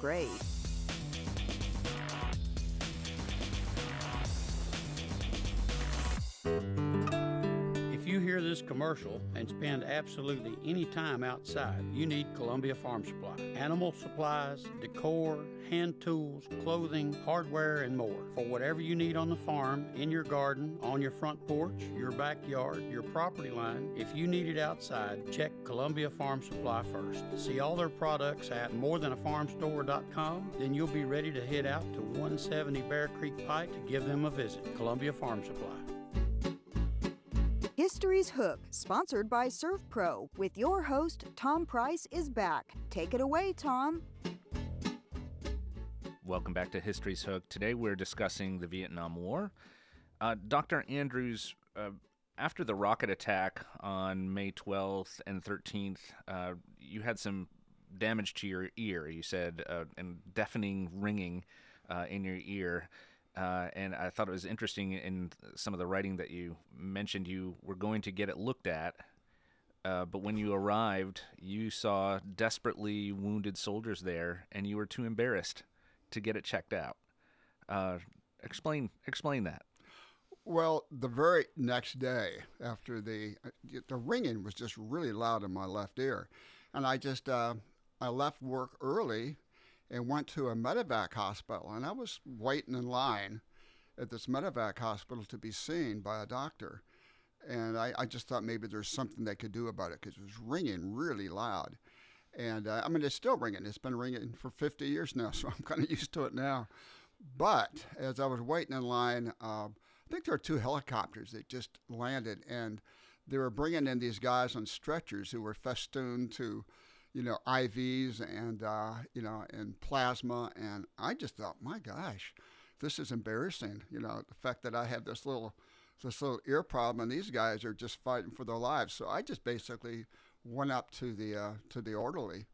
grade. Hear this commercial and spend absolutely any time outside, you need Columbia Farm Supply. Animal supplies, decor, hand tools, clothing, hardware, and more. For whatever you need on the farm, in your garden, on your front porch, your backyard, your property line, if you need it outside, check Columbia Farm Supply first. See all their products at morethan.a.farmstore.com, then you'll be ready to head out to 170 Bear Creek Pike to give them a visit. Columbia Farm Supply. History's Hook, sponsored by ServPro, with your host, Tom Price, is back. Take it away, Tom. Welcome back to History's Hook. Today we're discussing the Vietnam War. Uh, Dr. Andrews, uh, after the rocket attack on May 12th and 13th, uh, you had some damage to your ear, you said, uh, and deafening ringing uh, in your ear. Uh, and I thought it was interesting in some of the writing that you mentioned you were going to get it looked at. Uh, but when you arrived, you saw desperately wounded soldiers there, and you were too embarrassed to get it checked out. Uh, explain explain that. Well, the very next day after the the ringing was just really loud in my left ear, and I just uh, I left work early and went to a medevac hospital, and I was waiting in line at this medevac hospital to be seen by a doctor, and I, I just thought maybe there's something they could do about it because it was ringing really loud, and uh, I mean it's still ringing. It's been ringing for 50 years now, so I'm kind of used to it now. But as I was waiting in line, uh, I think there were two helicopters that just landed, and they were bringing in these guys on stretchers who were festooned to you know, IVs and uh, you know, and plasma, and I just thought, my gosh, this is embarrassing. You know, the fact that I have this little, this little ear problem, and these guys are just fighting for their lives. So I just basically went up to the uh, to the orderly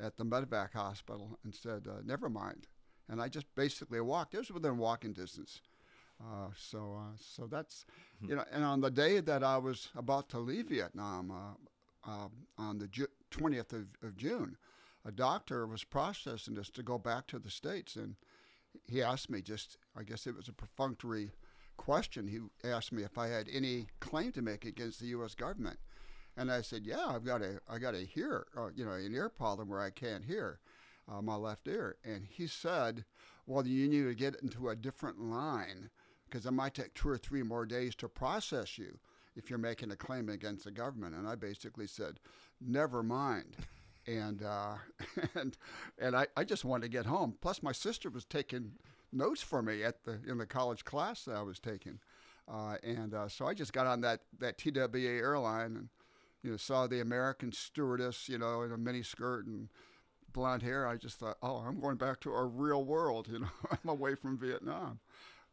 at the medevac hospital and said, uh, never mind, and I just basically walked. It was within walking distance. Uh, so, uh, so that's, you know, and on the day that I was about to leave Vietnam, uh, on the Ju- 20th of, of June, a doctor was processing this to go back to the States. And he asked me just, I guess it was a perfunctory question. He asked me if I had any claim to make against the U.S. government. And I said, yeah, I've got a, I got a hear, uh, you know, an ear problem where I can't hear uh, my left ear. And he said, well, you need to get into a different line because it might take two or three more days to process you if you're making a claim against the government. And I basically said, never mind. And uh, and and I, I just wanted to get home. Plus, my sister was taking notes for me at the in the college class that I was taking, uh, and uh, so I just got on that that TWA airline and you know saw the American stewardess you know in a mini skirt and blonde hair. I just thought, oh, I'm going back to our real world. You know, I'm away from Vietnam.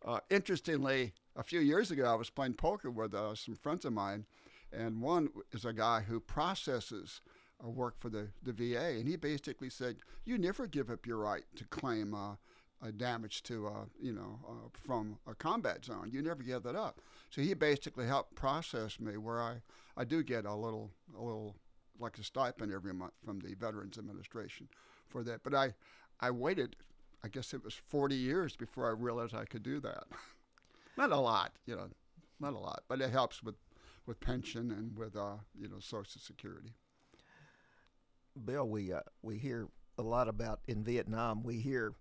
Uh, interestingly, a few years ago, I was playing poker with uh, some friends of mine, and one is a guy who processes uh, work for the, the VA, and he basically said, "You never give up your right to claim uh, damage to, uh, you know, uh, from a combat zone. You never give that up." So he basically helped process me, where I, I do get a little a little like a stipend every month from the Veterans Administration for that. But I I waited, I guess it was 40 years before I realized I could do that. not a lot, you know, not a lot, but it helps with with pension and with uh, you know Social Security. Bill, we uh, we hear a lot about in Vietnam. We hear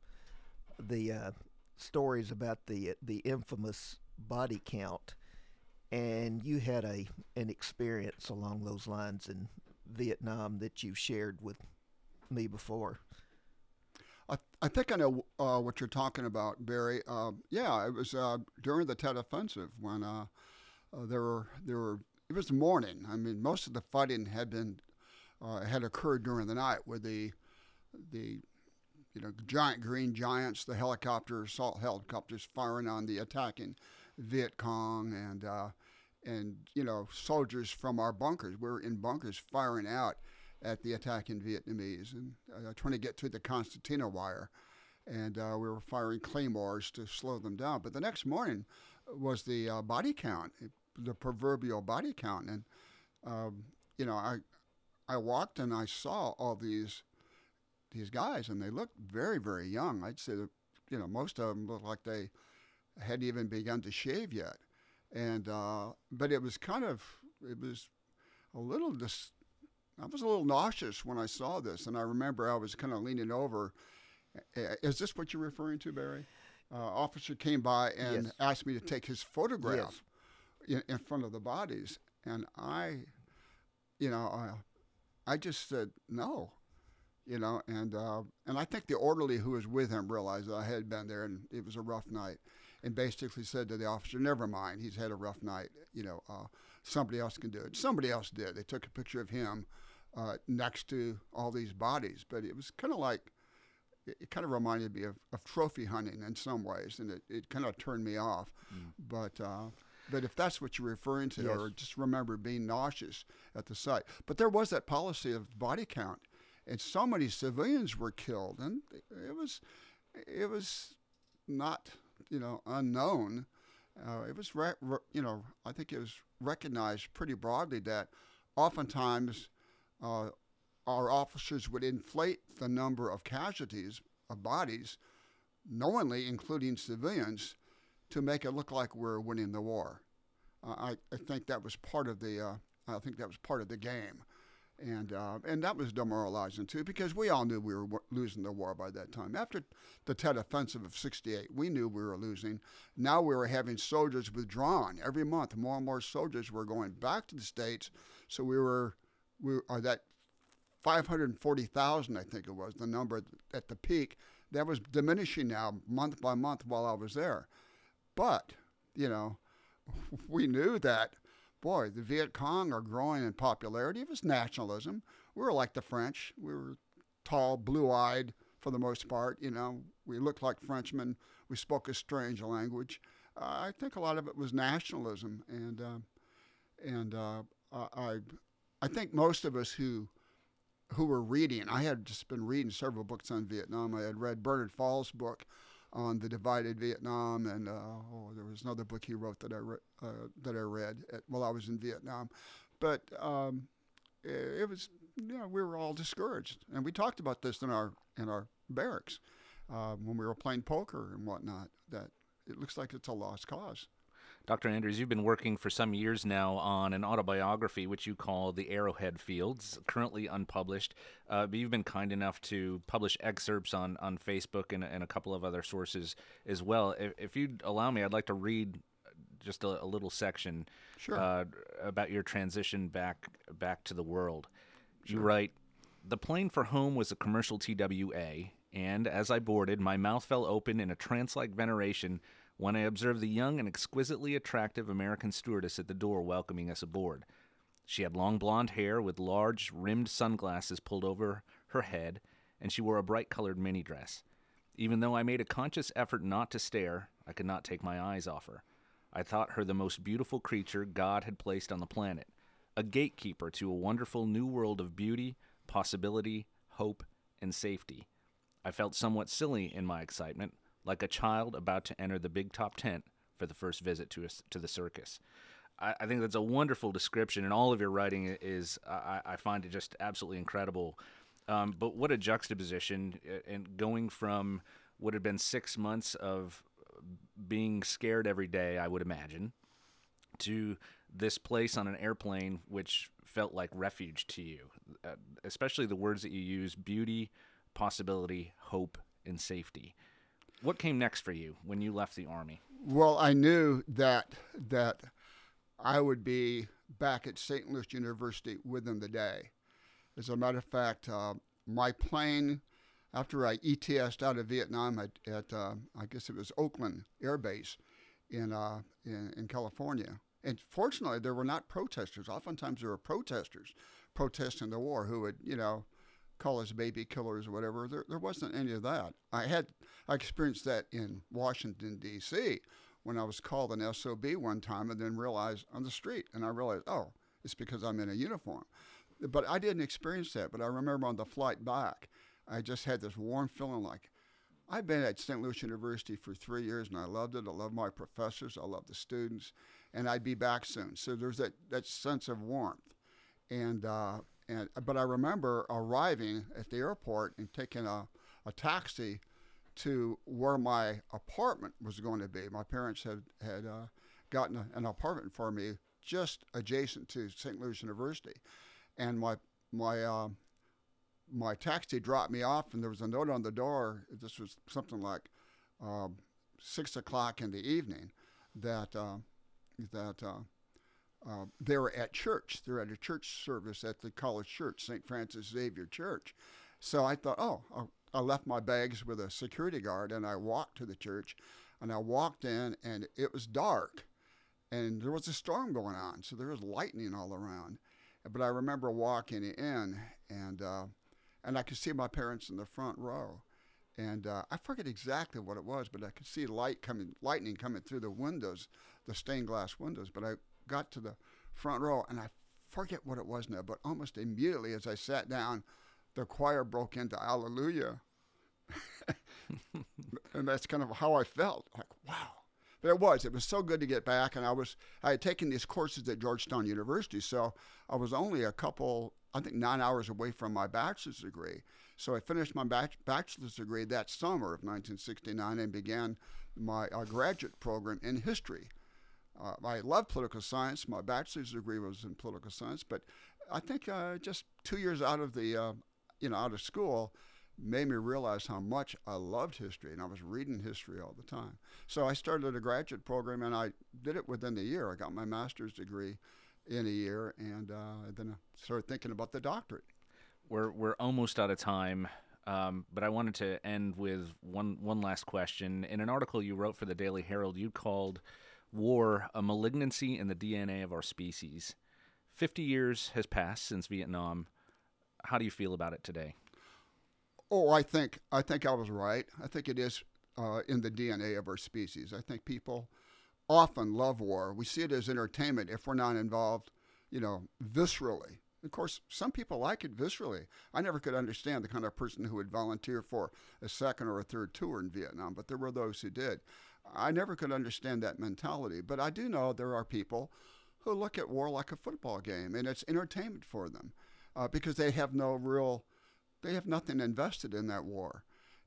the uh, stories about the the infamous body count, and you had a an experience along those lines in Vietnam that you've shared with me before. I, I think I know uh, what you're talking about, Barry. Uh, yeah, it was uh, during the Tet Offensive when uh, uh, there were there were it was morning. I mean, most of the fighting had been uh, had occurred during the night, where the the you know, giant green giants, the helicopters, assault helicopters firing on the attacking Viet Cong and and you know soldiers from our bunkers. We were in bunkers firing out at the attacking Vietnamese and uh, trying to get to the concertina wire, and uh, we were firing claymores to slow them down. But the next morning was the uh, body count, the proverbial body count, and um, you know I I walked and I saw all these these guys, and they looked very very young. I'd say that you know most of them looked like they hadn't even begun to shave yet and uh, but it was kind of it was a little dis- I was a little nauseous when I saw this, and I remember I was kind of leaning over. Is this what you're referring to, Barry? Uh, officer came by and Yes. asked me to take his photograph in, in front of the bodies, and I, you know, I, I just said no, you know, and uh, and I think the orderly who was with him realized that I had been there and it was a rough night, and basically said to the officer, "Never mind, he's had a rough night. You know, uh, somebody else can do it." Somebody else did. They took a picture of him uh, next to all these bodies, but it was kind of like it, it kind of reminded me of, of trophy hunting in some ways, and it, it kind of turned me off. But uh, but if that's what you're referring to, Yes. or just remember being nauseous at the site. But there was that policy of body count, and so many civilians were killed, and it was it was not you know unknown. Uh, it was re- re- you know I think it was recognized pretty broadly that oftentimes uh, our officers would inflate the number of casualties of bodies, knowingly including civilians, to make it look like we're winning the war. Uh, I, I think that was part of the uh, I think that was part of the game, and uh, and that was demoralizing too because we all knew we were w- losing the war by that time. After the Tet Offensive of '68, we knew we were losing. Now we were having soldiers withdrawn every month. More and more soldiers were going back to the states, so we were we uh, that 540,000, I think it was, the number at the peak. That was diminishing now month by month while I was there. But, you know, we knew that, boy, the Viet Cong are growing in popularity. It was nationalism. We were like the French. We were tall, blue eyed for the most part. You know, we looked like Frenchmen. We spoke a strange language. Uh, I think a lot of it was nationalism. And, uh, and uh, I, I think most of us who who were reading. I had just been reading several books on Vietnam. I had read Bernard Fall's book on the divided Vietnam, and uh, oh, there was another book he wrote that I re- uh, that I read at, while I was in Vietnam. But um, it, it was, you know, we were all discouraged, and we talked about this in our in our barracks uh, when we were playing poker and whatnot. That it looks like it's a lost cause. Dr. Andrews, you've been working for some years now on an autobiography which you call The Arrowhead Fields, currently unpublished. Uh, but you've been kind enough to publish excerpts on, on Facebook and, and a couple of other sources as well. If, if you'd allow me, I'd like to read just a, a little section Sure. uh, about your transition back back to the world. You write, The plane for home was a commercial TWA, and as I boarded, my mouth fell open in a trance like veneration when I observed the young and exquisitely attractive American stewardess at the door welcoming us aboard. She had long blonde hair with large rimmed sunglasses pulled over her head, and she wore a bright colored mini dress. Even though I made a conscious effort not to stare, I could not take my eyes off her. I thought her the most beautiful creature God had placed on the planet, a gatekeeper to a wonderful new world of beauty, possibility, hope, and safety. I felt somewhat silly in my excitement, like a child about to enter the big top tent for the first visit to, a, to the circus. I, I think that's a wonderful description, and all of your writing is, I, I find it just absolutely incredible. Um, but what a juxtaposition, and going from what had been six months of being scared every day, I would imagine, to this place on an airplane which felt like refuge to you. Uh, especially the words that you use beauty, possibility, hope, and safety. What came next for you when you left the Army? Well, I knew that that I would be back at St. Louis University within the day. As a matter of fact, uh, my plane, after I ETSed out of Vietnam at, at uh, I guess it was Oakland Air Base in, uh, in in California, and fortunately there were not protesters. Oftentimes there were protesters protesting the war who would, you know, call us baby killers or whatever. There, there wasn't any of that. I had I experienced that in Washington D.C. when I was called an SOB one time and then realized on the street, and I realized, oh, it's because I'm in a uniform. But I didn't experience that. But I remember on the flight back, I just had this warm feeling like I've been at St. Louis University for three years and I loved it. I love my professors. I love the students, and I'd be back soon. So there's that, that sense of warmth. And, uh, and but I remember arriving at the airport and taking a, a taxi to where my apartment was going to be. My parents had had uh, gotten a, an apartment for me just adjacent to St. Louis University, and my my uh, my taxi dropped me off, and there was a note on the door. This was something like um, six o'clock in the evening that uh, that uh, they were at church. They're at a church service at the college church, St. Francis Xavier Church. So I thought, oh, I left my bags with a security guard, and I walked to the church, and I walked in, and it was dark, and there was a storm going on, so there was lightning all around. But I remember walking in, and uh, and I could see my parents in the front row, and uh, I forget exactly what it was, but I could see light coming, lightning coming through the windows, the stained glass windows. But I got to the front row, and I forget what it was now, but almost immediately as I sat down, the choir broke into Hallelujah. and that's kind of how I felt. Like, wow. But it was. It was so good to get back. And I was I had taken these courses at Georgetown University, so I was only a couple, I think nine hours away from my bachelor's degree. So I finished my bachelor's degree that summer of 1969 and began my uh, graduate program in history. Uh, I love political science. My bachelor's degree was in political science, but I think uh, just two years out of the, uh, you know, out of school, made me realize how much I loved history, and I was reading history all the time. So I started a graduate program, and I did it within a year. I got my master's degree in a year, and uh, then I started thinking about the doctorate. We're we're almost out of time. Um, but I wanted to end with one one last question. In an article you wrote for the Daily Herald, you called war a malignancy in the DNA of our species. Fifty years has passed since Vietnam. How do you feel about it today? Oh, I think I think I was right. I think it is uh, in the DNA of our species. I think people often love war. We see it as entertainment if we're not involved, you know, viscerally. Of course, some people like it viscerally. I never could understand the kind of person who would volunteer for a second or a third tour in Vietnam, but there were those who did. I never could understand that mentality, but I do know there are people who look at war like a football game and it's entertainment for them uh, because they have no real they have nothing invested in that war.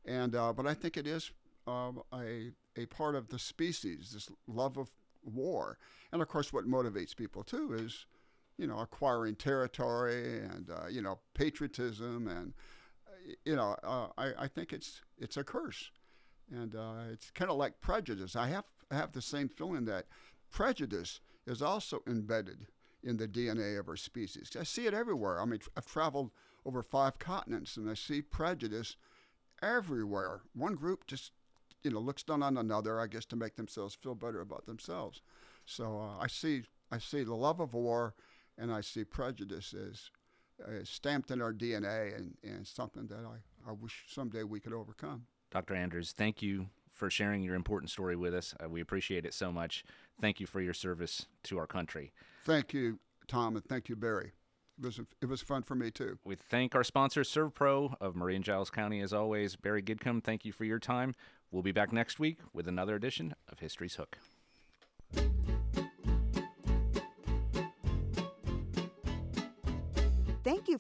And uh, but I think it is um, a a part of the species, this love of war. And of course, what motivates people too is, you know, acquiring territory and uh, you know patriotism and uh, you know uh, I, I think it's it's a curse, and uh, it's kind of like prejudice. I have have the same feeling that prejudice is also embedded in the DNA of our species. I see it everywhere. I mean, I've traveled over five continents, and I see prejudice everywhere. One group just, you know, looks down on another, I guess, to make themselves feel better about themselves. So uh, I see, I see the love of war, and I see prejudice as uh, stamped in our DNA, and, and something that I, I wish someday we could overcome. Dr. Andrews, thank you for sharing your important story with us. Uh, we appreciate it so much. Thank you for your service to our country. Thank you, Tom, and thank you, Barry it was it was fun for me too. We thank our sponsor, ServPro of Maury and Giles County, as always. Barry Gidcombe, thank you for your time. We'll be back next week with another edition of History's Hook.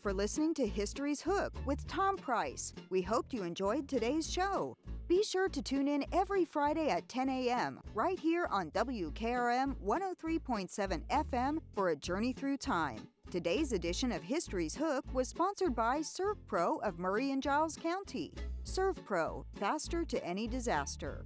For listening to History's Hook with Tom Price. We hope you enjoyed today's show. Be sure to tune in every Friday at 10 a.m. right here on WKRM 103.7 FM for a journey through time. Today's edition of History's Hook was sponsored by ServPro of Maury and Giles County. ServPro, faster to any disaster.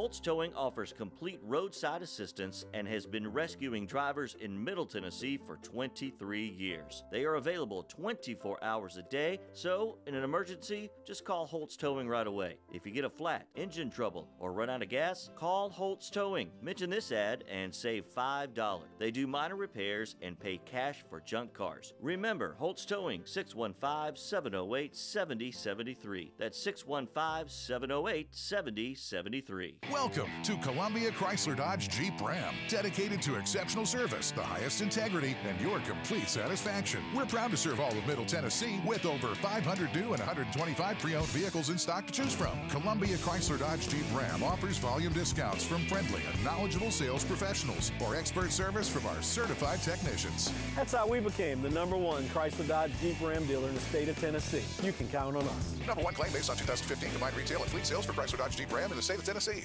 Holtz Towing offers complete roadside assistance and has been rescuing drivers in Middle Tennessee for 23 years. They are available 24 hours a day, so in an emergency, just call Holtz Towing right away. If you get a flat, engine trouble, or run out of gas, call Holtz Towing. Mention this ad and save $5. They do minor repairs and pay cash for junk cars. Remember, Holtz Towing 615 708 7073. That's 615 708 7073. Welcome to Columbia Chrysler Dodge Jeep Ram, dedicated to exceptional service, the highest integrity, and your complete satisfaction. We're proud to serve all of Middle Tennessee with over 500 new and 125 pre-owned vehicles in stock to choose from. Columbia Chrysler Dodge Jeep Ram offers volume discounts from friendly and knowledgeable sales professionals or expert service from our certified technicians. That's how we became the number one Chrysler Dodge Jeep Ram dealer in the state of Tennessee. You can count on us. Number one claim based on 2015 combined retail and fleet sales for Chrysler Dodge Jeep Ram in the state of Tennessee.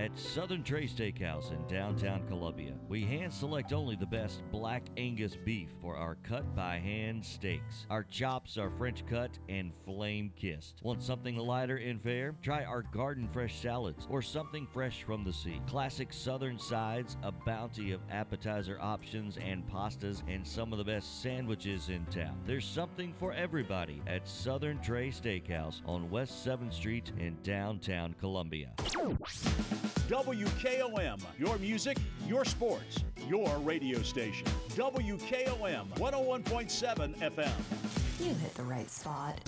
At Southern Tray Steakhouse in downtown Columbia, we hand select only the best black Angus beef for our cut by hand steaks. Our chops are French cut and flame kissed. Want something lighter and fair? Try our garden fresh salads or something fresh from the sea. Classic Southern sides, a bounty of appetizer options and pastas, and some of the best sandwiches in town. There's something for everybody at Southern Tray Steakhouse on West 7th Street in downtown Columbia. WKOM, your music, your sports, your radio station. WKOM 101.7 FM. You hit the right spot.